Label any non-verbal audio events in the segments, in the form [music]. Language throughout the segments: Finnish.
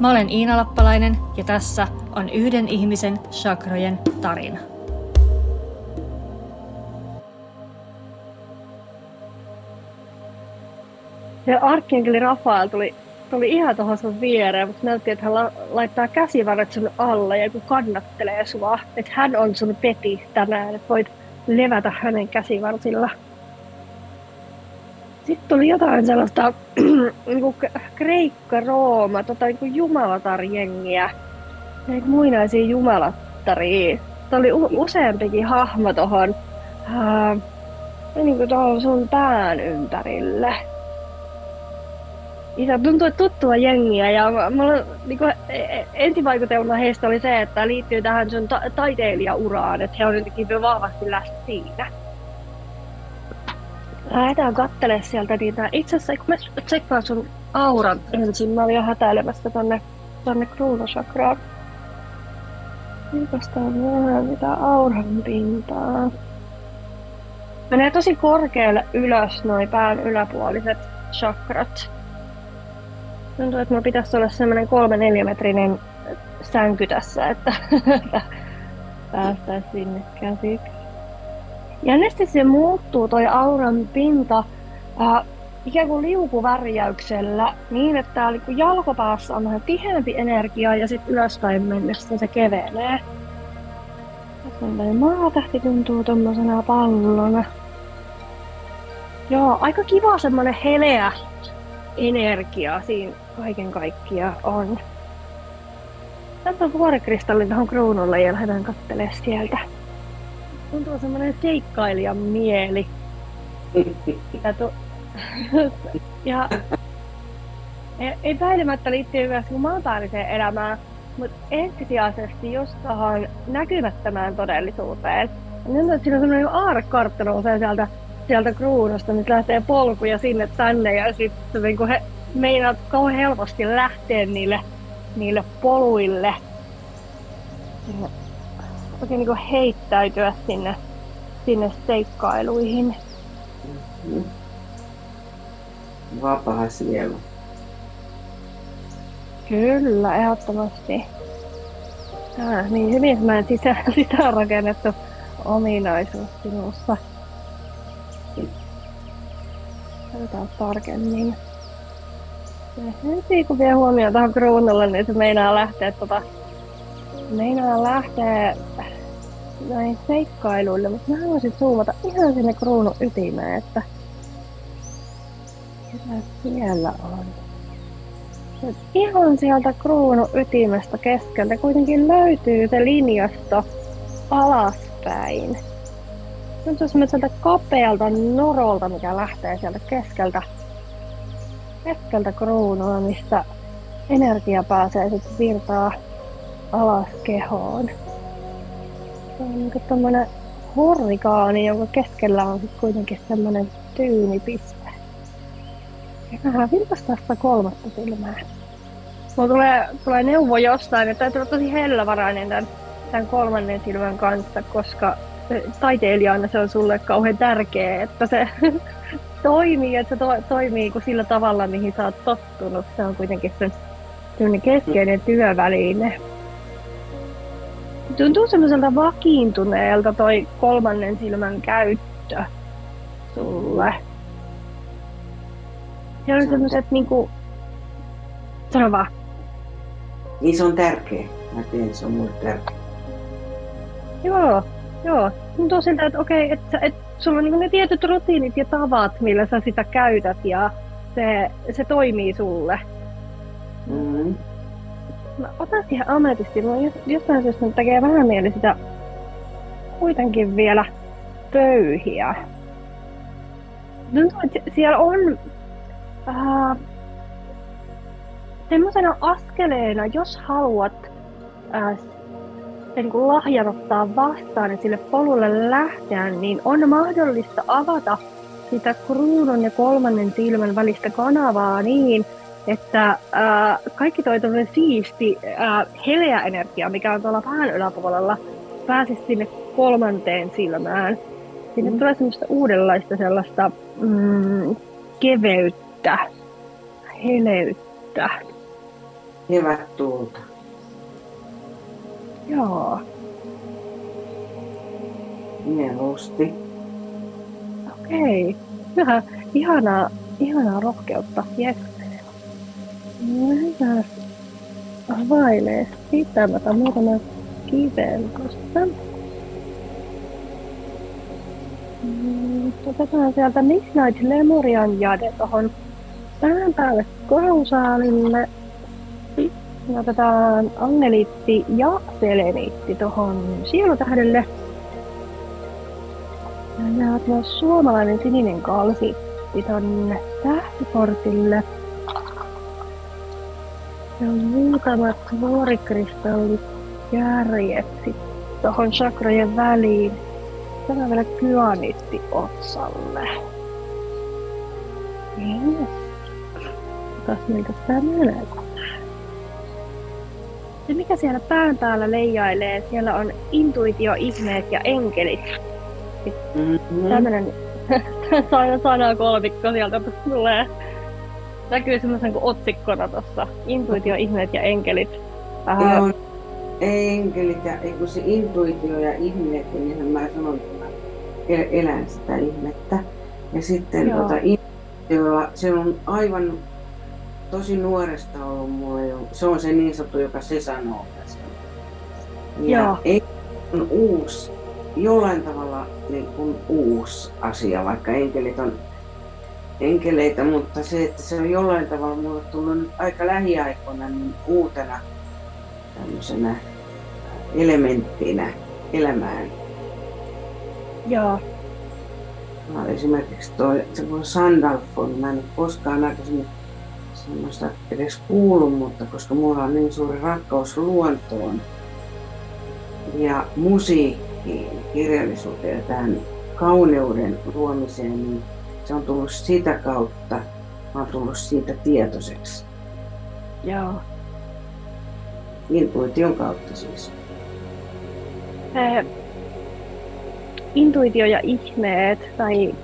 Mä olen Iina Lappalainen ja tässä on yhden ihmisen chakrojen tarina. Se arkkienkeli Rafael tuli, tuli ihan tuohon sun viereen, mutta näytti, että hän la, laittaa käsivarret sun alle ja kun kannattelee sua, että hän on sun peti tänään, että voit levätä hänen käsivarsilla. Sitten tuli jotain sellaista [clears throat] niin Kreikka-Rooma, tota niin jumalatarjengiä, näitä muinaisia jumalattaria. Tämä oli u- useampikin hahmo tuohon uh, niin tuohon sun pään ympärille. Ja tuntuu, tuttua jengiä ja mulla, niin kuin, e, e, ensivaikutelma heistä oli se, että liittyy tähän sun ta- taiteilijauraan, että he on jotenkin vahvasti läsnä siinä. Lähdetään kattele sieltä niitä. Itse asiassa, kun mä tsekkaan sun auran ensin, mä olin jo hätäilemässä tonne, tonne kruunosakraan. on vähän mitä auran pintaa. Menee tosi korkealle ylös noin pään yläpuoliset chakrat. Tuntuu, että mulla pitäisi olla semmoinen kolme neljämetrinen sänky tässä, että [laughs] päästäisiin sinne käsiksi. Jännästi se muuttuu toi auran pinta äh, ikään kuin liukuvärjäyksellä niin, että niin jalkopäässä on vähän tiheämpi energia ja sitten ylöspäin mennessä se kevenee. Sellainen maatähti tuntuu tommosena pallona. Joo, aika kiva semmonen heleä energia siinä kaiken kaikkiaan on. Tätä vuorikristallin tuohon kruunulle ja lähdetään katselemaan sieltä tuntuu semmoinen seikkailijan mieli. [laughs] ja, tu- [laughs] ja epäilemättä liittyy myös maanpäälliseen elämään, mutta ensisijaisesti tuohon näkymättömään todellisuuteen. Nyt on siinä semmoinen aarekartta nousee sieltä, sieltä kruunusta, missä lähtee polkuja sinne tänne ja sitten niin he meinaat kauhean helposti lähteä niille, niille poluille oikein niin heittäytyä sinne, sinne seikkailuihin. Mm-hmm. Vapaa sielu. Kyllä, ehdottomasti. Ah, niin hyvin mä sisä, [laughs] sisäänrakennettu ominaisuus sinussa. Katsotaan tarkemmin. Heti kun vie huomioon tähän kruunulle, niin se meinaa lähteä tota meinaa lähteä näin seikkailuille, mutta mä haluaisin zoomata ihan sinne kruunun ytimeen, että mitä siellä on. Ihan sieltä kruunun ytimestä keskeltä kuitenkin löytyy se linjasto alaspäin. Se on semmoiselta kapealta norolta, mikä lähtee sieltä keskeltä, keskeltä kruunua, mistä energia pääsee sitten virtaa alas kehoon. Se on niin tämmönen hurrikaani, jonka keskellä on kuitenkin semmonen tyynipiste. Ja vähän vilkastaa sitä kolmatta silmää. Mulla tulee, tulee neuvo jostain, että täytyy olla tosi hellävarainen tämän, tämän kolmannen silmän kanssa, koska taiteilijana se on sulle kauhean tärkeä, että se [laughs] toimii, että se to, toimii kuin sillä tavalla, mihin sä oot tottunut. Se on kuitenkin se keskeinen työväline tuntuu semmoiselta vakiintuneelta toi kolmannen silmän käyttö sulle. Se on semmoiset niinku... Sano vaan. Niin se on tärkeä. Mä tiedän, se on mulle tärkeä. Joo, joo. Tuntuu siltä, että okei, että et, sulla on niinku ne tietyt rutiinit ja tavat, millä sä sitä käytät ja se, se toimii sulle. Mm-hmm mä otan siihen ametisti, mä jostain syystä tekee vähän mieli sitä kuitenkin vielä pöyhiä. Tuntuu, että siellä on... Äh, semmoisena askeleena, jos haluat äh, niin kuin lahjan ottaa vastaan ja sille polulle lähteä, niin on mahdollista avata sitä kruunun ja kolmannen silmän välistä kanavaa niin, että ää, kaikki toi siisti ää, heleä energia, mikä on tuolla vähän yläpuolella, pääsisi sinne kolmanteen silmään. Sinne mm. tulee semmoista uudenlaista sellaista mm, keveyttä, heleyttä. Kevät tuulta. Joo. Mieluusti. Okei. Okay. ihanaa, ihanaa rohkeutta. Yes. Lähdetään availee sitä. Mä otan muutaman kiven tuosta. Mm, otetaan sieltä Midnight Lemurian jade tuohon pään päälle kausaalille. Otetaan angeliitti ja seleniitti tuohon sielutähdelle. Ja myös suomalainen sininen kalsiitti tonne tähtiportille. Muutamat vuorikristallit järjet tuohon chakrojen väliin. Tämä vielä kyanitti otsalle. Yes. Miltä tämä näyttää. Se mikä siellä pään päällä leijailee, siellä on intuitio, ihmeet ja enkelit. Mm-hmm. Tämmönen [laughs] sana kolmikko sieltä tulee näkyy semmoisen kuin otsikkona tuossa. Intuitio, ihmeet ja enkelit. Aha. Joo, enkelit ja ei kun se intuitio ja ihmeet, niin mä sanon, että mä elän sitä ihmettä. Ja sitten Joo. tota, intuitiolla, se on aivan tosi nuoresta ollut mulle jo. Se on se niin sanottu, joka se sanoo. Ja Joo. ei on uusi, jollain tavalla niin kuin uusi asia, vaikka enkelit on enkeleitä, mutta se, että se on jollain tavalla mulle tullut nyt aika lähiaikoina niin uutena tämmöisenä elementtinä elämään. Joo. No, esimerkiksi toi, se voi Sandalfon, mä en ole koskaan aikaisemmin semmoista edes kuullut, mutta koska mulla on niin suuri rakkaus luontoon ja musiikkiin, kirjallisuuteen ja tähän kauneuden luomiseen, niin se on tullut sitä kautta, mä oon tullut siitä tietoiseksi. Joo. Intuition kautta siis. Eh, intuitio ja ihmeet, tai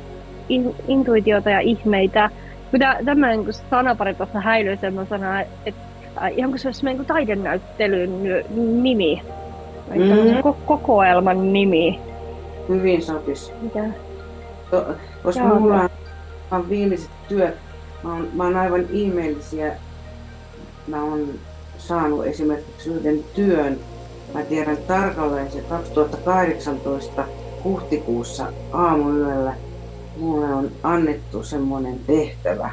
in, intuitiota ja ihmeitä, Mitä tämmöinen kun sanapari tuossa häilyi semmoisena, että äh, ihan kuin se olisi niin taidenäyttelyn nimi. Mm. Kokoelman nimi. Hyvin sopisi. Mitä? To, koska Joo, mulla on viimeiset työt, mä oon, mä oon aivan ihmeellisiä. Mä oon saanut esimerkiksi yhden työn, mä tiedän tarkalleen se 2018 huhtikuussa aamuyöllä. Mulle on annettu semmoinen tehtävä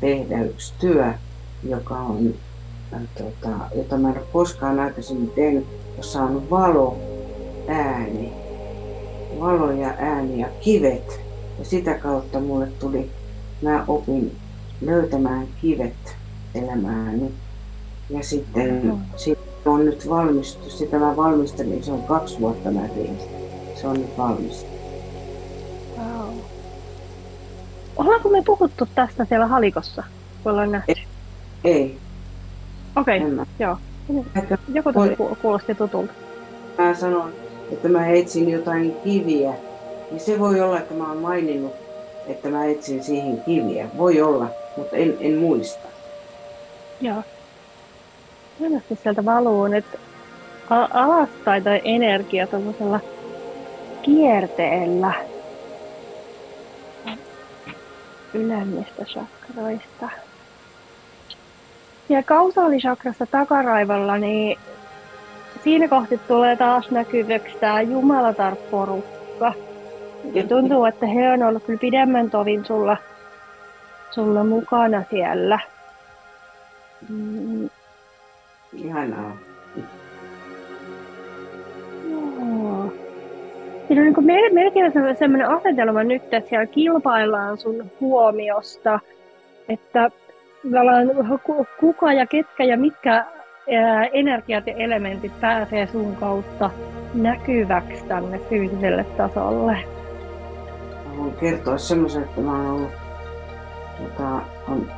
tehdä yksi työ, joka on, äh, tota, jota mä en ole koskaan aikaisemmin tehnyt, jossa on valo, ääni, valo ja ääni ja kivet ja sitä kautta mulle tuli, mä opin löytämään kivet elämääni. Ja sitten mm. sit on nyt valmistu, sitä mä valmistelin, se on kaksi vuotta mä tein Se on nyt valmis. Wow. Ollaanko me puhuttu tästä siellä Halikossa, kun ollaan nähty? Ei. Ei. Okei, okay, joo. Joku kuulosti tutulta. Mä sanon, että mä etsin jotain kiviä niin se voi olla, että mä oon maininnut, että mä etsin siihen kiviä. Voi olla, mutta en, en muista. Joo. Hienosti sieltä valuu nyt alaspäin tai energia tuollaisella kierteellä ylemmistä chakroista. Ja kausaalisakrassa takaraivolla, niin siinä kohti tulee taas näkyväksi tämä jumalatar-porukka. Ja tuntuu, että he on ollut kyllä pidemmän tovin sulla, sulla mukana siellä. Mm. Ihanaa. Joo. Siinä on niin melkein sellainen asetelma nyt, että siellä kilpaillaan sun huomiosta, että kuka ja ketkä ja mitkä energiat ja elementit pääsee sun kautta näkyväksi tänne fyysiselle tasolle? Voin kertoa semmoisen, että mä oon ollut tota, on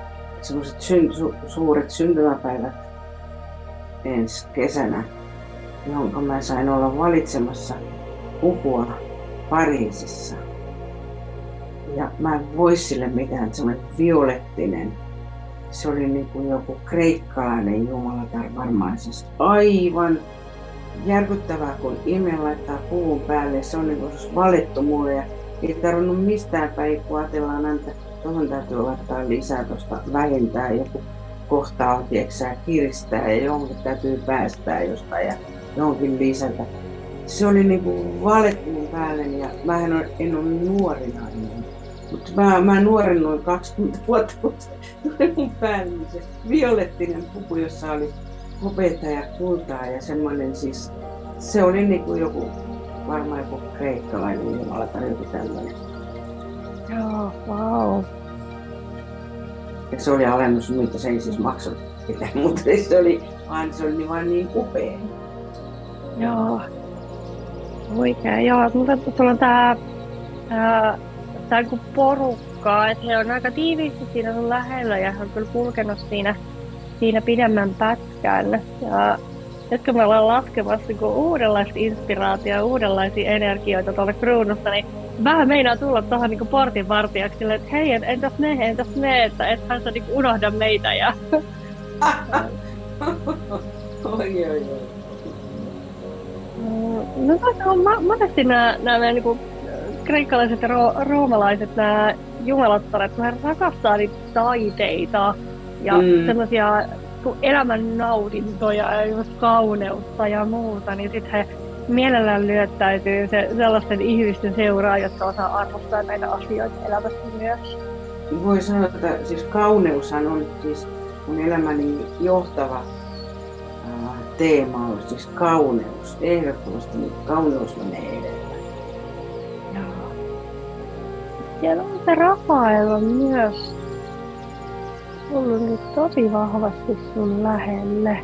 semmoiset syn, su, suuret syntymäpäivät ensi kesänä, jonka mä sain olla valitsemassa puhua Pariisissa. Ja mä en voi sille mitään, semmoinen violettinen se oli niin kuin joku kreikkalainen jumalatar. Siis aivan järkyttävää, kun ihminen laittaa puun päälle. Se on niin kuin se valittu mulle ja ei tarvinnut mistään päin, kun ajatellaan, että tuohon täytyy laittaa lisää tuosta vähentää joku kohtaa, tieksää, kiristää ja johonkin täytyy päästää jostain ja johonkin lisätä. Se oli niin kuin valettu mun päälle ja mä en ole nuori nainen. Mutta mä, mä nuoren noin 20 vuotta, kun mun päälle se violettinen puku, jossa oli hopeita ja kultaa ja semmoinen siis, se oli niin kuin joku, varmaan joku kreikkalainen jumala tai joku tämmöinen. Joo, wow. Ja se oli alennus, mitä se ei siis maksanut mitään, [laughs] mutta se oli, vaan se oli niin, vaan niin upea. Joo. Oikein, joo. Mutta tuolla on tää, tää tai kuin porukkaa, että he on aika tiiviisti siinä sun lähellä ja he on kyllä kulkenut siinä, siinä pidemmän pätkän. Ja nyt kun me ollaan laskemassa niin uudenlaista inspiraatiota, uudenlaisia energioita tuolla kruunusta, niin vähän meinaa tulla tuohon niin portin vartijaksi että hei, entäs me, entäs me, että ethän sä niin unohda meitä. Ja... [laughs] oi, oi, oi. No tässä on monesti nämä, nämä niin kuin kreikkalaiset ja ro- roomalaiset, nämä jumalattaret, he rakastaa niitä taiteita ja mm. semmoisia elämän nautintoja ja just kauneutta ja muuta, niin sitten he mielellään lyöttäytyy se, sellaisten ihmisten seuraa, jotka osaa arvostaa näitä asioita elämässä myös. Voi sanoa, että siis kauneushan on siis mun elämäni johtava teema on siis kauneus. Ehdottomasti kauneus menee edellä. siellä on se Rafael myös tullut nyt tosi vahvasti sun lähelle.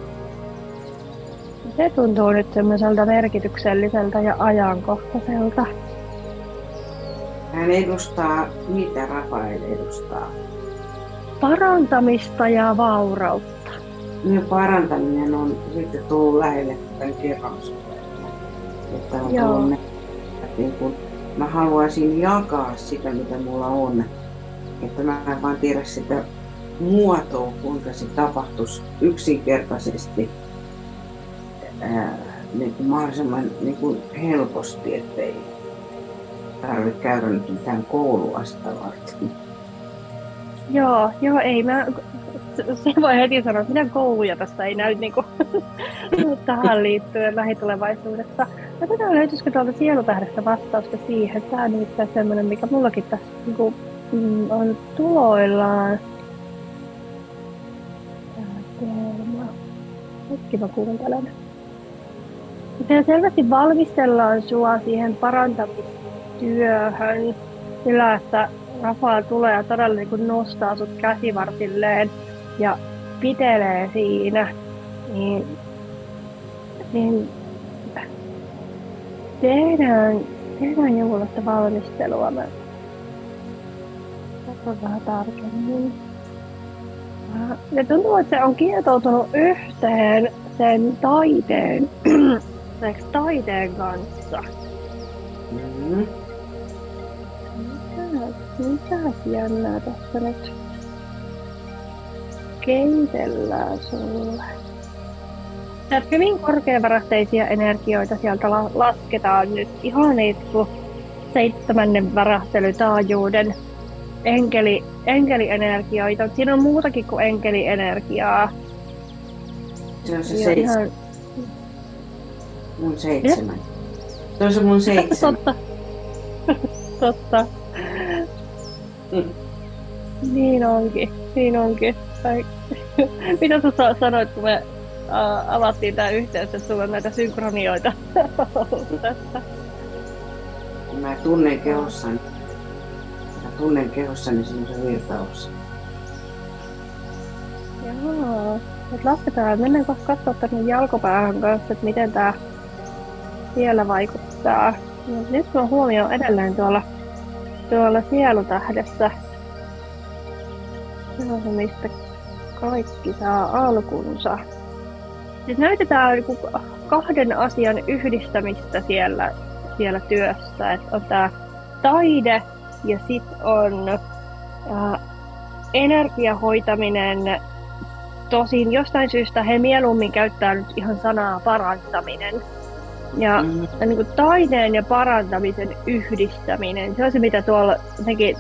Se tuntuu nyt semmoiselta merkitykselliseltä ja ajankohtaiselta. Hän edustaa, mitä Rafael edustaa? Parantamista ja vaurautta. Ja parantaminen on sitten tullut lähelle tämän kerran Että on Joo. tullut niin mä haluaisin jakaa sitä, mitä mulla on. Että mä en vaan tiedä sitä muotoa, kuinka se tapahtuisi yksinkertaisesti ää, niin kuin mahdollisimman niin kuin helposti, ettei tarvitse käydä nyt mitään koulua sitä varten. Joo, joo, ei mä, se voi heti sanoa, että mitään kouluja tästä ei näy niin kuin, [laughs] tähän liittyen lähitulevaisuudessa. Katsotaan löytyisikö tuolta sielutähdestä vastausta siihen. Tämä on nimittäin sellainen, mikä mullakin tässä niin kuin, mm, on tuloillaan. Hetki mä kuuntelen. Ja selvästi valmistellaan sua siihen parantamistyöhön sillä, että Rafael tulee ja todella niin nostaa sut käsivarsilleen ja pitelee siinä. Niin, niin tehdään, tehdään jonkunlaista valmistelua. Mä vähän tarkemmin. Ja tuntuu, että se on kietoutunut yhteen sen taiteen, [clears throat] taiteen kanssa. Mm-hmm. Mitä, mitä jännää tässä nyt keitellään sulle? Sieltä hyvin korkeavarasteisia energioita sieltä la- lasketaan nyt ihan itse seitsemännen värähtelytaajuuden enkeli, enkelienergioita. Siinä on muutakin kuin enkelienergiaa. Se on se seitsemän. Ihan... Mun seitsemän. Se on se mun [laughs] seitsemän. Totta. [laughs] Totta. Mm. Niin onkin. Niin onkin. [laughs] Mitä sä sanoit, kun me uh, avattiin tämä yhteys, että sulla on näitä synkronioita Mä tunnen kehossani, mä tunnen kehossani semmoisen virtauksen. Joo. Et lasketaan, mennään kohta katsoa tänne jalkopäähän kanssa, että miten tämä siellä vaikuttaa. Ja nyt mä huomioon edelleen tuolla, tuolla sielutähdessä. Se on se, mistä kaikki saa alkunsa. Nyt näytetään niinku kahden asian yhdistämistä siellä, siellä työssä. Et on tämä taide ja sitten on ää, energiahoitaminen. Tosin jostain syystä he mieluummin käyttää nyt ihan sanaa parantaminen. Ja mm. niin kuin taideen ja parantamisen yhdistäminen, se on se mitä tuolla jotenkin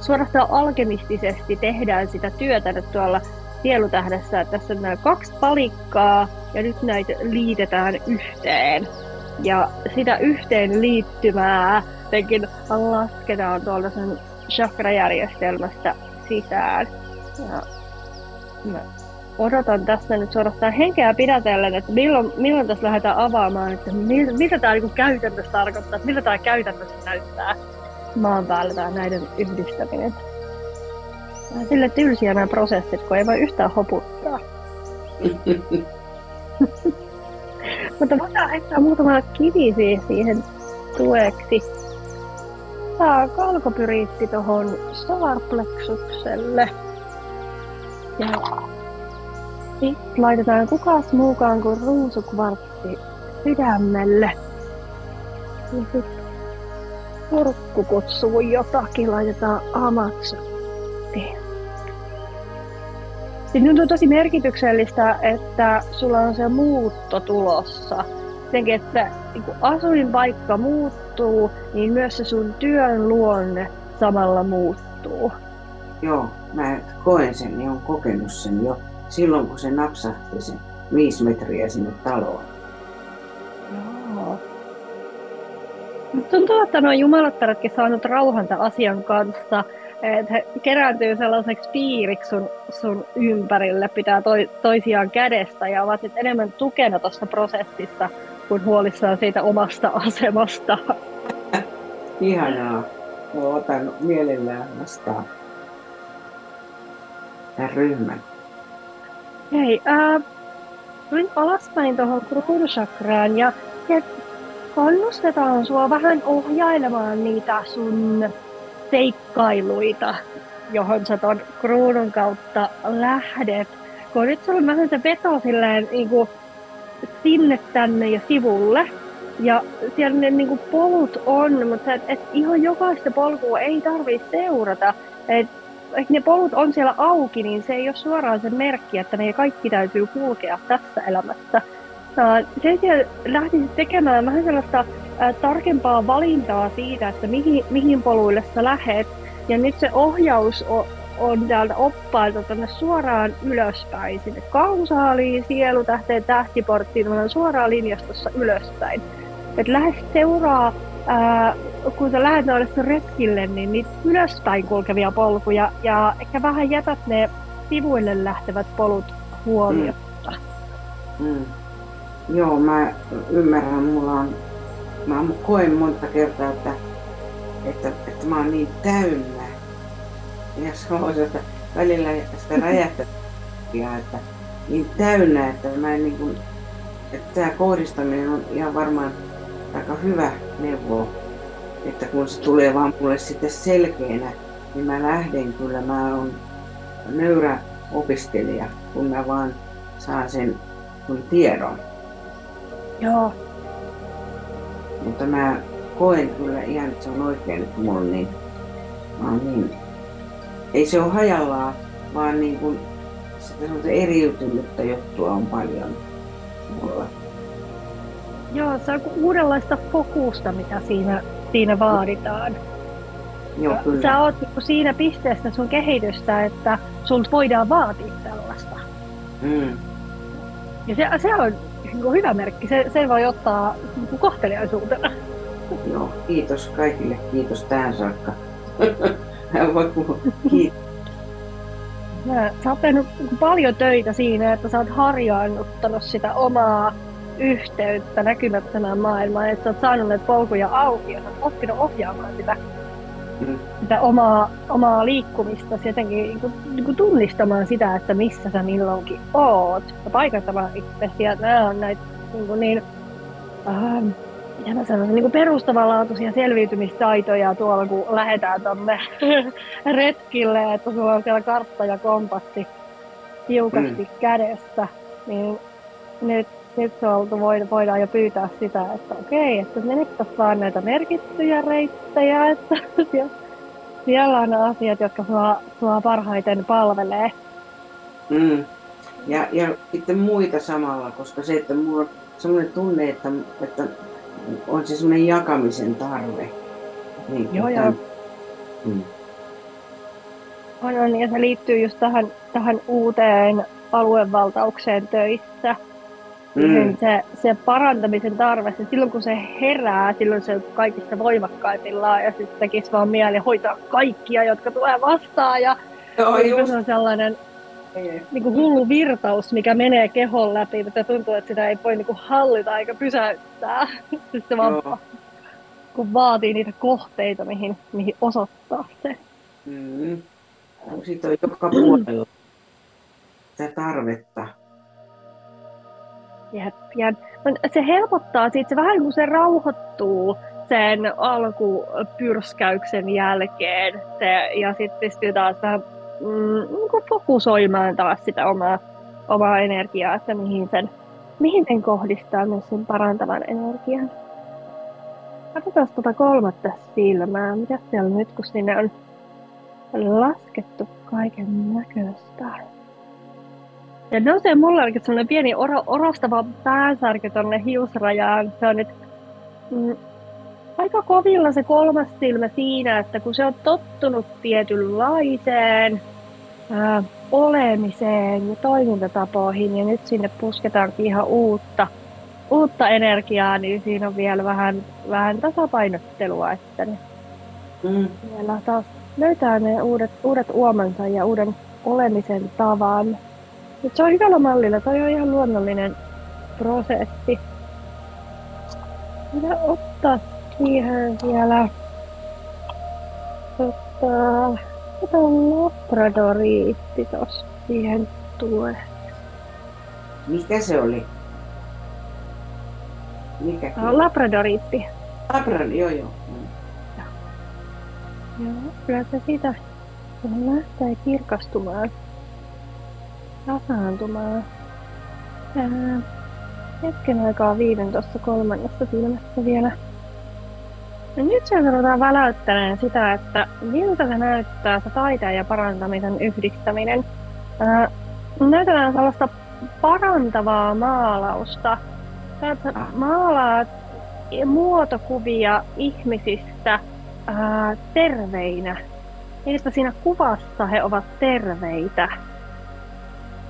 suorastaan alkemistisesti tehdään sitä työtä nyt tuolla sielutähdessä. Tässä on nämä kaksi palikkaa ja nyt näitä liitetään yhteen. Ja sitä yhteen liittymää jotenkin lasketaan tuolta sen chakrajärjestelmästä sisään. Ja mä odotan tässä nyt suorastaan henkeä pidätellen, että milloin, milloin tässä lähdetään avaamaan, että mil, mitä tämä niin käytännössä tarkoittaa, että miltä tämä käytännössä näyttää maan päällä tämä näiden yhdistäminen. Vähän sille tylsiä nämä prosessit, kun ei voi yhtään hoputtaa. [laughs] Mutta voidaan heittää muutama kivi siihen tueksi. Tää kalkopyriitti tuohon solarplexukselle. Ja sitten laitetaan kukas muukaan kuin ruusukvartti sydämelle. Ja sitten kurkku kutsuu jotakin, laitetaan amatsottiin. Sitten on tosi merkityksellistä, että sulla on se muutto tulossa. Jotenkin, että niin kun asuinpaikka muuttuu, niin myös se sun työn luonne samalla muuttuu. Joo, mä koen sen ja olen kokenut sen jo silloin, kun se napsahti se viisi metriä sinne taloon. Joo. Tuntuu, että nuo jumalattaratkin saanut rauhanta asian kanssa että he kerääntyy sellaiseksi piiriksi sun, sun ympärille, pitää toi, toisiaan kädestä ja ovat nyt enemmän tukena tuossa prosessissa kuin huolissaan siitä omasta asemasta. Ihanaa. Mä otan mielellään vastaan tämän ryhmän. Hei, äh, tulin alaspäin tuohon kruunusakraan ja, ja kannustetaan sua vähän ohjailemaan niitä sun seikkailuita, johon sä ton kruunun kautta lähdet. Kun nyt sulla on vähän se veto silleen niin kuin sinne tänne ja sivulle. Ja siellä ne niin kuin polut on, mutta et, et ihan jokaista polkua ei tarvitse seurata. Et, et ne polut on siellä auki, niin se ei ole suoraan se merkki, että ne kaikki täytyy kulkea tässä elämässä. Sen sijaan lähtisit tekemään vähän sellaista tarkempaa valintaa siitä, että mihin, mihin poluille sä lähet. Ja nyt se ohjaus on, täältä oppailta tänne suoraan ylöspäin, sinne kausaaliin, sielutähteen tähtiporttiin, on suoraan linjastossa ylöspäin. Et lähes seuraa, ää, kun sä lähdet noille retkille, niin niitä ylöspäin kulkevia polkuja, ja ehkä vähän jätät ne sivuille lähtevät polut huomiotta. Mm. Mm. Joo, mä ymmärrän, mulla on mä koen monta kertaa, että, että, että mä oon niin täynnä. Ja se että välillä sitä räjähtää, että niin täynnä, että mä en niin kuin, että tämä kohdistaminen on ihan varmaan aika hyvä neuvo. Että kun se tulee vaan mulle sitten selkeänä, niin mä lähden kyllä, mä oon nöyrä opiskelija, kun mä vaan saan sen kun tiedon. Joo, mutta mä koen kyllä ihan, että se on oikein, että mulla on niin, mä oon niin, ei se ole hajallaan, vaan niin kuin, sitä eriytynyttä juttua on paljon mulla. Joo, se on uudenlaista fokusta, mitä siinä, siinä vaaditaan. Joo, kyllä. Sä oot niin siinä pisteessä sun kehitystä, että sulta voidaan vaatia tällaista. Mm. Ja se, se on niin hyvä merkki. Se, sen voi ottaa niin kohteliaisuutena. Joo, kiitos kaikille. Kiitos tähän saakka. [laughs] Kiitos. Sä oot tehnyt paljon töitä siinä, että sä oot harjaannuttanut sitä omaa yhteyttä näkymättömään maailmaan, että sä oot saanut näitä polkuja auki ja sä oot oppinut ohjaamaan sitä mm. sitä omaa, omaa liikkumista, jotenkin niin kuin, niin kuin tunnistamaan sitä, että missä sä milloinkin oot. Ja paikattamaan itse. Ja nämä on näitä niin, kuin niin ähm, ja mä sanoisin, niin perustavanlaatuisia selviytymistaitoja tuolla, kun lähdetään tonne [laughs] retkille, että sulla on siellä kartta ja kompassi tiukasti mm. kädessä, niin nyt, nyt oltu, voidaan jo pyytää sitä, että okei, että menettäisiin vaan näitä merkittyjä reittejä, [laughs] että siellä on asiat, jotka sua, sua parhaiten palvelee. Mm. Ja, ja sitten muita samalla, koska se, että mulla on sellainen tunne, että, että on se sellainen jakamisen tarve. Niin, joo, joo. Mm. On, on, ja se liittyy just tähän, tähän uuteen aluevaltaukseen töissä. Mm. Se, se parantamisen tarve, se silloin kun se herää, silloin se on kaikista voimakkaimmillaan ja sitten tekisi vaan mieli hoitaa kaikkia, jotka tulee vastaan. Ja Joo, se on sellainen niin kuin hullu virtaus, mikä menee kehon läpi, mutta tuntuu, että sitä ei voi niin kuin hallita eikä pysäyttää. [laughs] Siis se vaan kun vaatii niitä kohteita, mihin, mihin osoittaa se. Mm. Sitten on joka puolella sitä tarvetta. Jep, jep. Se helpottaa siitä, se vähän niin kuin se rauhoittuu sen alkupyrskäyksen jälkeen. Se, ja sitten pystyy taas vähän mm, niin fokusoimaan taas sitä omaa, omaa energiaa, että mihin sen, mihin sen kohdistaa myös sen parantavan energian. Katsotaan tuota kolmatta silmää. Mitä siellä nyt, kun sinne on laskettu kaiken näköistä. Ja nousee mulle oikein sellainen pieni oro, orostava päänsärky tonne hiusrajaan. Se on nyt mm, aika kovilla se kolmas silmä siinä, että kun se on tottunut tietynlaiseen ää, olemiseen ja toimintatapoihin ja nyt sinne pusketaankin ihan uutta, uutta energiaa, niin siinä on vielä vähän, vähän tasapainottelua, että ne mm. vielä taas löytää ne uudet, uudet uomansa ja uuden olemisen tavan. Nyt se on hyvällä mallilla, toi on ihan luonnollinen prosessi. Mitä ottaa siihen vielä tota, on labradoriitti tossa siihen tulee. Mikä se oli? Mikä? No, labradoriitti. Labrador, joo joo. Joo, kyllä se siitä kun lähtee kirkastumaan, tasaantumaan. Ää, hetken aikaa viiden tuossa kolmannessa silmässä vielä. Ja nyt se ruvetaan väläyttämään sitä, että miltä se näyttää se taiteen ja parantamisen yhdistäminen. Ää, näytetään sellaista parantavaa maalausta. Sä maalaat muotokuvia ihmisistä ää, terveinä. Niistä siinä kuvassa he ovat terveitä.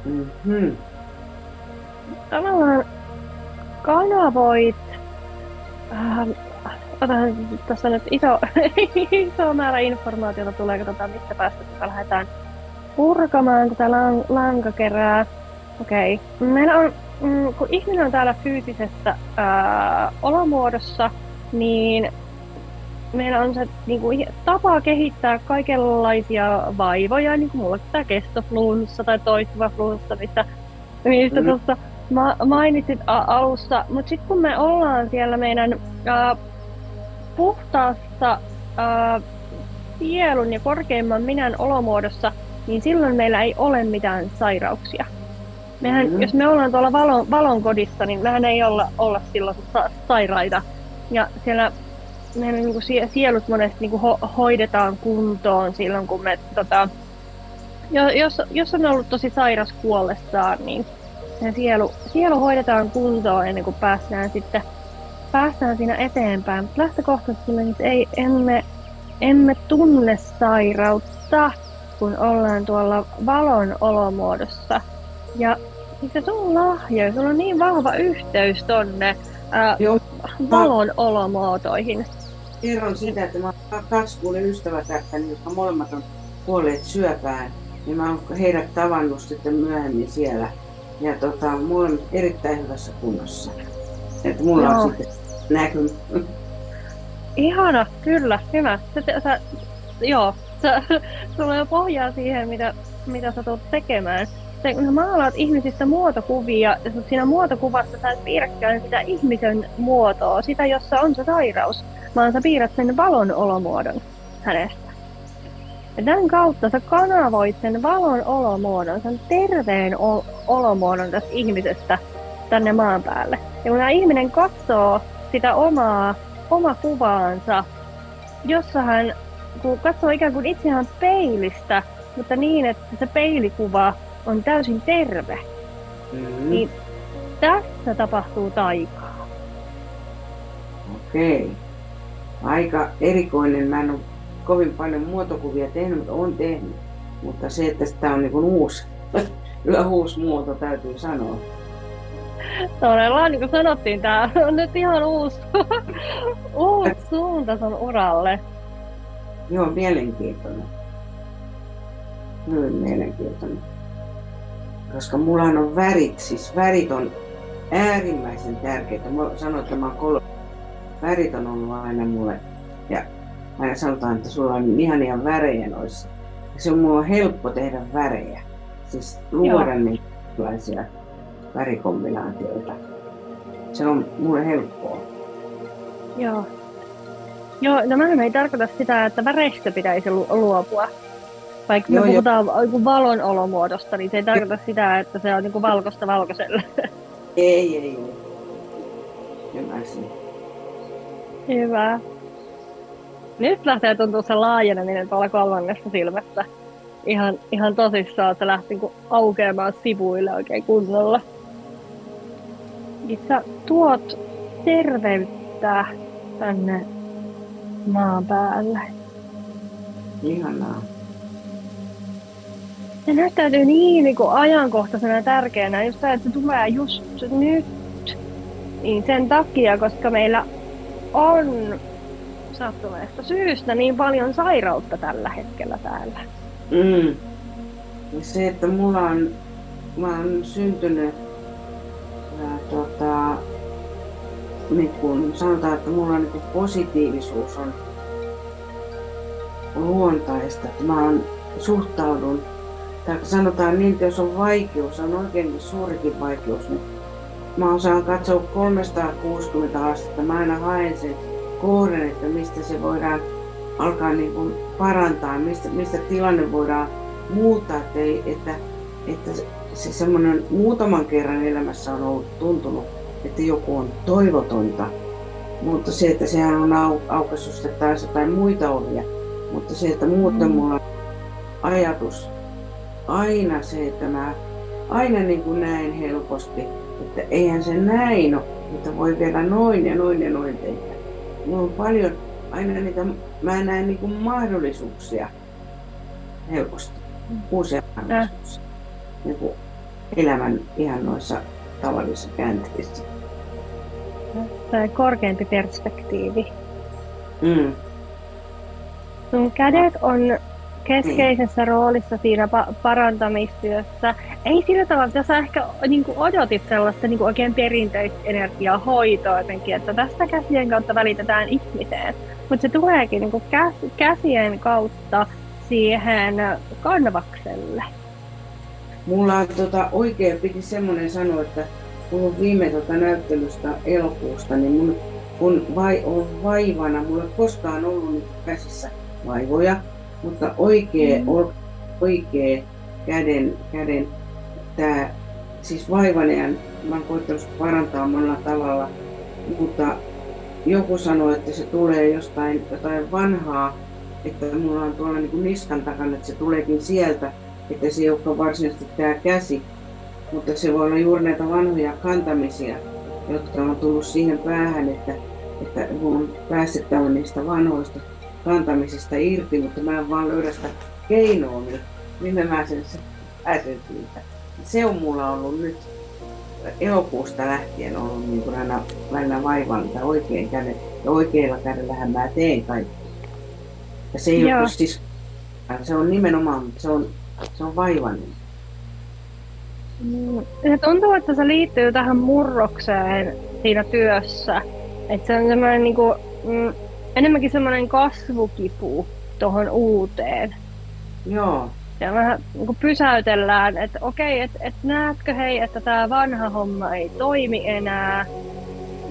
Mm-hmm. Tavallaan kanavoit ää, otan tässä nyt iso, [laughs] iso määrä informaatiota tulee, katsotaan mistä päästä tätä lähdetään purkamaan tätä lang- lankakerää. Okei. Okay. Meillä on, mm, kun ihminen on täällä fyysisessä ää, olomuodossa, niin meillä on se niin kuin, tapa kehittää kaikenlaisia vaivoja, niin kuin mulla tämä kestofluunssa tai toistuva fluunssa, mistä, mistä mm. tuossa ma- mainitsit a- alussa. Mutta sitten kun me ollaan siellä meidän ää, puhtaassa sielun ja korkeimman minän olomuodossa, niin silloin meillä ei ole mitään sairauksia. Mehän, mm-hmm. Jos me ollaan tuolla valon, valon kodissa, niin mehän ei olla, olla silloin sa- sairaita. Ja siellä meidän niin kuin sielut monesti niin kuin ho- hoidetaan kuntoon silloin, kun me, tota, jos, jos on ollut tosi sairas kuollessaan, niin sielu, sielu hoidetaan kuntoon ennen kuin päästään sitten päästään siinä eteenpäin. Lähtökohtaisesti niin ei, emme, emme tunne sairautta, kun ollaan tuolla valon olomuodossa. Ja se sun lahja, sulla on niin vahva yhteys tonne ää, Joo. valon olomuotoihin. Kerron sitä, että mä oon kaksi kuulin ystävätähtäni, jotka molemmat on kuolleet syöpään. Ja mä oon heidät tavannut sitten myöhemmin siellä. Ja tota, mulla on erittäin hyvässä kunnossa. Että mulla Joo. on sitten näkymä. Ihana, kyllä, hyvä. Sä, sä joo, sä, sulla on jo pohjaa siihen, mitä, mitä sä tulet tekemään. Se, kun sä maalaat ihmisistä muotokuvia, ja siinä muotokuvassa sä et piirräkään sitä ihmisen muotoa, sitä jossa on se sairaus, vaan sä piirrät sen valon olomuodon hänestä. Ja tämän kautta sä kanavoit sen valon olomuodon, sen terveen olomuodon tästä ihmisestä tänne maan päälle. Ja kun tämä ihminen katsoo sitä omaa, oma kuvaansa, jossa hän kun katsoo ikään kuin itseään peilistä, mutta niin, että se peilikuva on täysin terve, mm-hmm. niin tässä tapahtuu taikaa. Okei. Aika erikoinen. Mä en ole kovin paljon muotokuvia tehnyt, mutta on tehnyt. Mutta se, että tämä on niin uusi, [laughs] kyllä uusi muoto täytyy sanoa. Todella, niin kuin sanottiin, tämä on nyt ihan uusi, [laughs] uusi suunta sun uralle. Joo, mielenkiintoinen. Hyvin mielenkiintoinen. Koska mulla on värit, siis värit on äärimmäisen tärkeitä. Mä sanoin, että mä oon kolme. Värit on ollut aina mulle. Ja aina sanotaan, että sulla on ihania värejä noissa. Se on mulla helppo tehdä värejä. Siis luoda niitä värikombinaatioita. Se on mulle helppoa. Joo. Joo, no mä ei tarkoita sitä, että väreistä pitäisi luopua. Vaikka Joo, me puhutaan jo. valon olomuodosta, niin se ei tarkoita sitä, että se on niin valkoista valkoisella. [laughs] Ei, ei, ei. Ymmärsin. Hyvä. Nyt lähtee tuntua se laajeneminen tuolla kolmannessa silmässä. Ihan, ihan tosissaan, että lähti niin aukeamaan sivuille oikein kunnolla. Itse tuot terveyttä tänne maan päälle. Ihanaa. Se näyttäytyy niin, niin kuin ajankohtaisena ja tärkeänä, just tämä, että se tulee just nyt. Niin sen takia, koska meillä on sattuneesta syystä niin paljon sairautta tällä hetkellä täällä. Mm. Ja se, että mulla on, mä oon syntynyt tota, niin kun sanotaan, että mulla on niin positiivisuus on luontaista, että mä on, suhtaudun, tai sanotaan niin, että jos on vaikeus, on oikein suurikin vaikeus, niin mä osaan katsoa 360 astetta, mä aina haen sen kohden, että mistä se voidaan alkaa niin kuin parantaa, mistä, mistä tilanne voidaan muuttaa, että, ei, että, että se semmoinen muutaman kerran elämässä on ollut tuntunut että joku on toivotonta. Mutta se, että sehän on au, aukaisusta taas jotain muita ovia. Mutta se, että muuten mm. mulla on ajatus aina se, että mä aina niin kuin näen helposti, että eihän se näin ole, että voi vielä noin ja noin ja noin tehdä. Mulla on paljon aina niitä, mä näen niin kuin mahdollisuuksia helposti, uusia mahdollisuuksia. Niin kuin elämän ihan noissa tavallisissa käänteissä. Tai korkeampi perspektiivi. Mm. Sun kädet on keskeisessä mm. roolissa siinä pa- parantamistyössä. Ei sillä tavalla, että sä ehkä niin kuin odotit sellaista niin kuin oikein perinteistä energiahoitoa jotenkin, että tästä käsien kautta välitetään ihmiseen. Mutta se tuleekin niin kuin käs- käsien kautta siihen kanvakselle. Mulla on tota, oikein piti semmoinen sanoa, että kun viime tota, näyttelystä elokuusta, niin mun, kun vai, on vaivana, mulla ei koskaan ollut niin käsissä vaivoja, mutta oikea, mm. oikea käden, käden tää, siis vaivanen, mä oon koittanut parantaa monella tavalla, mutta joku sanoi, että se tulee jostain jotain vanhaa, että mulla on tuolla niin kuin niskan takana, että se tuleekin sieltä, että se ei olekaan varsinaisesti tämä käsi, mutta se voi olla juuri näitä vanhoja kantamisia, jotka on tullut siihen päähän, että, että on päästettävä niistä vanhoista kantamisista irti, mutta mä en vaan löydä sitä keinoa, niin millä mä sen pääsen siitä. Se on mulla ollut nyt elokuusta lähtien ollut niin kuin aina välillä vaivallista oikein käden ja oikealla kädellähän mä teen kaikki. Ja se ei ole siis, se on nimenomaan, se on, se on vaivallinen. Mm, se tuntuu, että se liittyy tähän murrokseen siinä työssä. Että se on semmoinen niin kuin, mm, enemmänkin semmoinen kasvukipu tuohon uuteen. Joo. Ja vähän niin pysäytellään, että okei, että et näetkö hei, että tämä vanha homma ei toimi enää.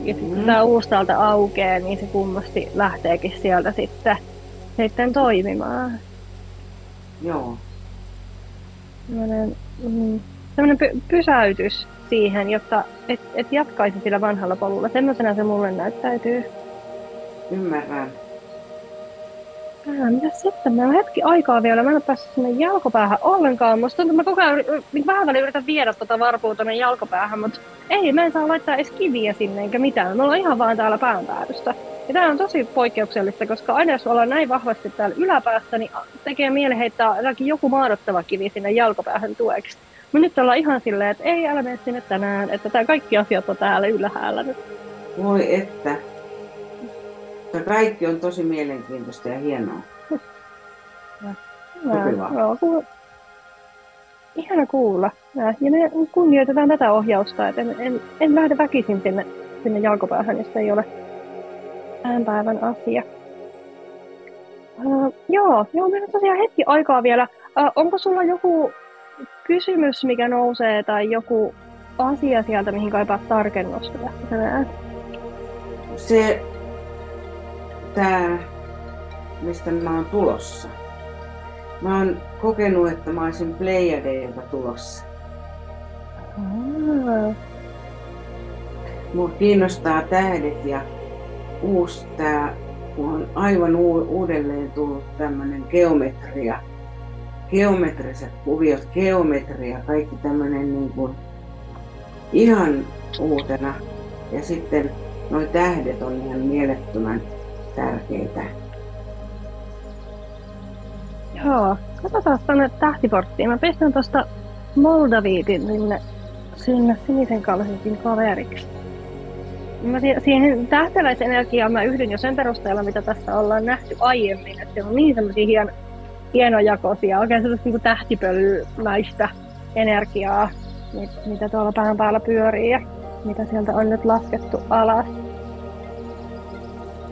Ja sitten mm. tämä uusi täältä aukeaa, niin se kummasti lähteekin sieltä sitten, sitten toimimaan. Joo. Sellainen, mm, py- pysäytys siihen, jotta et, et jatkaisi sillä vanhalla polulla. Semmoisena se mulle näyttäytyy. Ymmärrän. Ää, mitä sitten? Meillä on hetki aikaa vielä. Mä en ole päässyt sinne jalkopäähän ollenkaan. Musta tuntuu, että mä koko ajan niin vähän väliin yritän viedä tuota varpua tuonne jalkopäähän, mutta ei, mä en saa laittaa edes kiviä sinne eikä mitään. Me ollaan ihan vaan täällä päänpäädystä. Ja tämä on tosi poikkeuksellista, koska aina jos ollaan näin vahvasti täällä yläpäässä, niin tekee mieli heittää joku maadottava kivi sinne jalkopäähän tueksi. Mutta nyt ollaan ihan silleen, että ei, älä mene sinne tänään, että tämä kaikki asiat on täällä ylhäällä nyt. Voi että. Tämä kaikki on tosi mielenkiintoista ja hienoa. Joo, kuul... Ihana kuulla. Ja me kunnioitetaan tätä ohjausta, että en, en, en lähde väkisin sinne, sinne jalkopäähän, jos ei ole tämän päivän asia. Uh, joo, joo, meillä on tosiaan hetki aikaa vielä. Uh, onko sulla joku kysymys, mikä nousee, tai joku asia sieltä, mihin kaipaat tarkennusta tästä tänään? Se, tämä, mistä mä oon tulossa. Mä oon kokenut, että mä olisin Plejadeilta tulossa. Ah. Mua kiinnostaa tähdet ja uusi tää, kun on aivan uudelleen tullut tämmöinen geometria geometriset kuviot, geometria, kaikki tämmöinen niin kuin ihan uutena. Ja sitten nuo tähdet on ihan mielettömän tärkeitä. Joo, katsotaan tuonne tähtiporttiin. Mä pistän tuosta Moldaviitin sinne, sinne sinisen kallisenkin kaveriksi. Mä siihen tähteläisenergiaan mä yhdyn jo sen perusteella, mitä tässä ollaan nähty aiemmin. Että on niin semmoisia hienoja hienojakoisia, oikein sellaista niin tähtipölymäistä energiaa, mitä tuolla pään päällä pyörii ja mitä sieltä on nyt laskettu alas.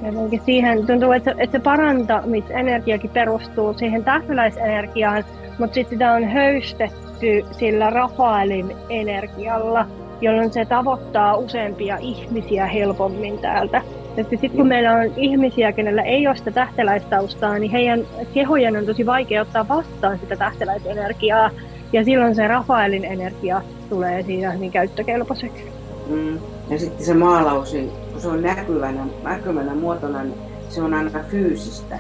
Jotenkin siihen tuntuu, että se, että se parantamisenergiakin perustuu siihen tähtäläisenergiaan, mutta sitten sitä on höystetty sillä Rafaelin energialla, jolloin se tavoittaa useampia ihmisiä helpommin täältä sitten kun meillä on ihmisiä, kenellä ei ole sitä tähteläistaustaa, niin heidän kehojen on tosi vaikea ottaa vastaan sitä tähteläisenergiaa. Ja silloin se Rafaelin energia tulee siinä niin käyttökelpoiseksi. Mm. Ja sitten se maalaus, niin kun se on näkyvänä, näkyvänä muotona, niin se on aina fyysistä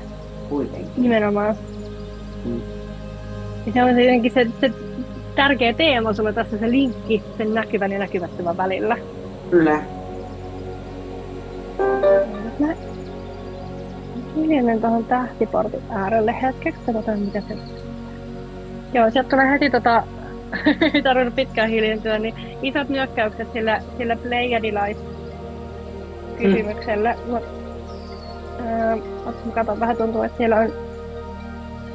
kuitenkin. Nimenomaan. Mm. Ja se on se jotenkin se, se tärkeä teema sulla tässä se linkki sen näkyvän ja näkymättömän välillä. Kyllä. Mä hiljenen tuohon tähtiportin äärelle hetkeksi, katsotaan mitä se Joo, sieltä tulee heti tota, [laughs] ei tarvinnut pitkään hiljentyä, niin isot nyökkäykset sillä, sillä Pleiadilais kysymyksellä. Mm. Mut, äh, katon, vähän tuntuu, että siellä on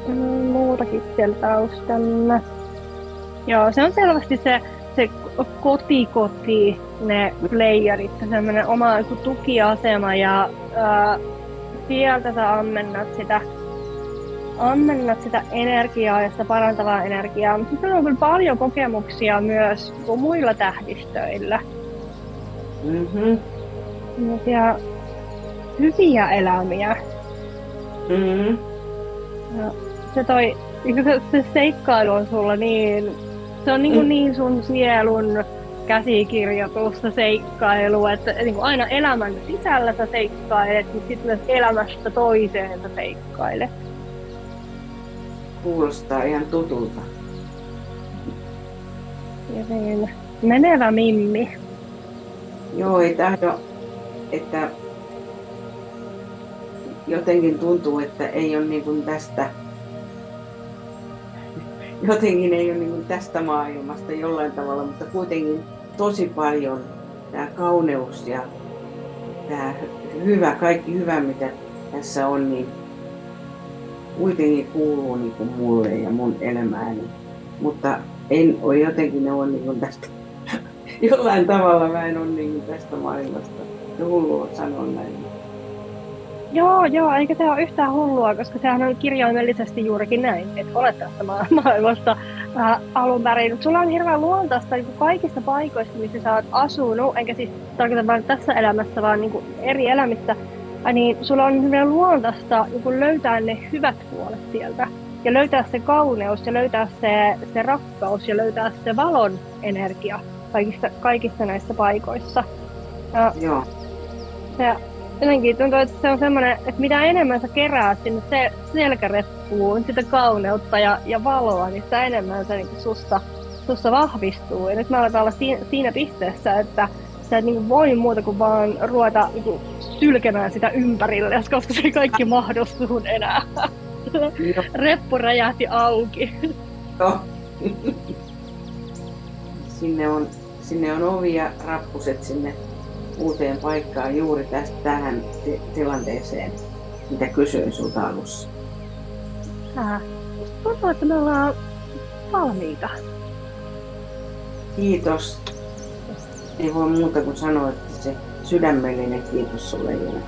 mm, muutakin siellä taustalla. Joo, se on selvästi se, se koti-koti, ne playerit, semmoinen oma tukiasema ja ää, sieltä sä ammennat sitä, ammennat sitä energiaa ja sitä parantavaa energiaa. Mutta sitten on kyllä paljon kokemuksia myös muilla tähdistöillä. Mm-hmm. Ja hyviä elämiä. Mm-hmm. Ja se toi, se, se seikkailu on sulla niin, se on niin, kuin niin sun sielun käsikirjoitusta, seikkailua, että niin kuin aina elämän sisällä sä seikkailet, mutta sitten myös elämästä toiseen sä seikkailet. Kuulostaa ihan tutulta. Ja niin, menevä mimmi. Joo, ei tahdo, että jotenkin tuntuu, että ei ole niin kuin tästä jotenkin ei ole niin tästä maailmasta jollain tavalla, mutta kuitenkin tosi paljon tämä kauneus ja tämä hyvä, kaikki hyvä mitä tässä on, niin kuitenkin kuuluu niin kuin mulle ja mun elämääni. Mutta en ole jotenkin ne on niin tästä, [laughs] jollain tavalla mä en ole niin tästä maailmasta. Se hullua sanoa näin. Joo, joo, eikä se ole yhtään hullua, koska sehän on kirjaimellisesti juurikin näin, että olet tästä [laughs] maailmasta äh, alun perin. Sulla on hirveän luontaista niin kaikista paikoista, missä sä oot asunut, enkä siis tarkoita vain tässä elämässä, vaan niin kuin eri elämissä, äh, niin sulla on hyvin luontaista niin löytää ne hyvät puolet sieltä. Ja löytää se kauneus ja löytää se, se rakkaus ja löytää se valon energia kaikista, kaikissa näissä paikoissa. Ja Joo. Se, jotenkin tuntuu, että se on semmoinen, että mitä enemmän sä keräät sinne se, selkäreppuun sitä kauneutta ja, ja valoa, niin sitä enemmän se niin sussa, sussa vahvistuu. Ja nyt mä aletaan olla siinä, siinä pisteessä, että sä et niin voi muuta kuin vaan ruveta niin sylkemään sitä ympärille, [laughs] koska se kaikki mahdollista enää. Reppu räjähti auki. Joo. sinne, on, sinne on ovi ja rappuset sinne uuteen paikkaan juuri tästä tähän tilanteeseen, mitä kysyin sulta alussa. Äh, tuntuu, että me ollaan valmiita. Kiitos. Ei voi muuta kuin sanoa, että se sydämellinen kiitos sulle Jena.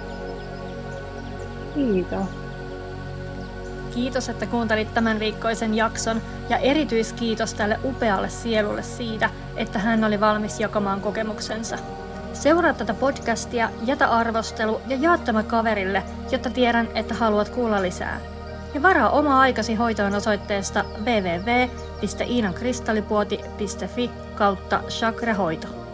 Kiitos. Kiitos, että kuuntelit tämän viikkoisen jakson ja erityiskiitos tälle upealle sielulle siitä, että hän oli valmis jakamaan kokemuksensa. Seuraa tätä podcastia, jätä arvostelu ja jaa tämä kaverille, jotta tiedän, että haluat kuulla lisää. Ja varaa oma aikasi hoitoon osoitteesta www.iinankristallipuoti.fi kautta chakrahoito.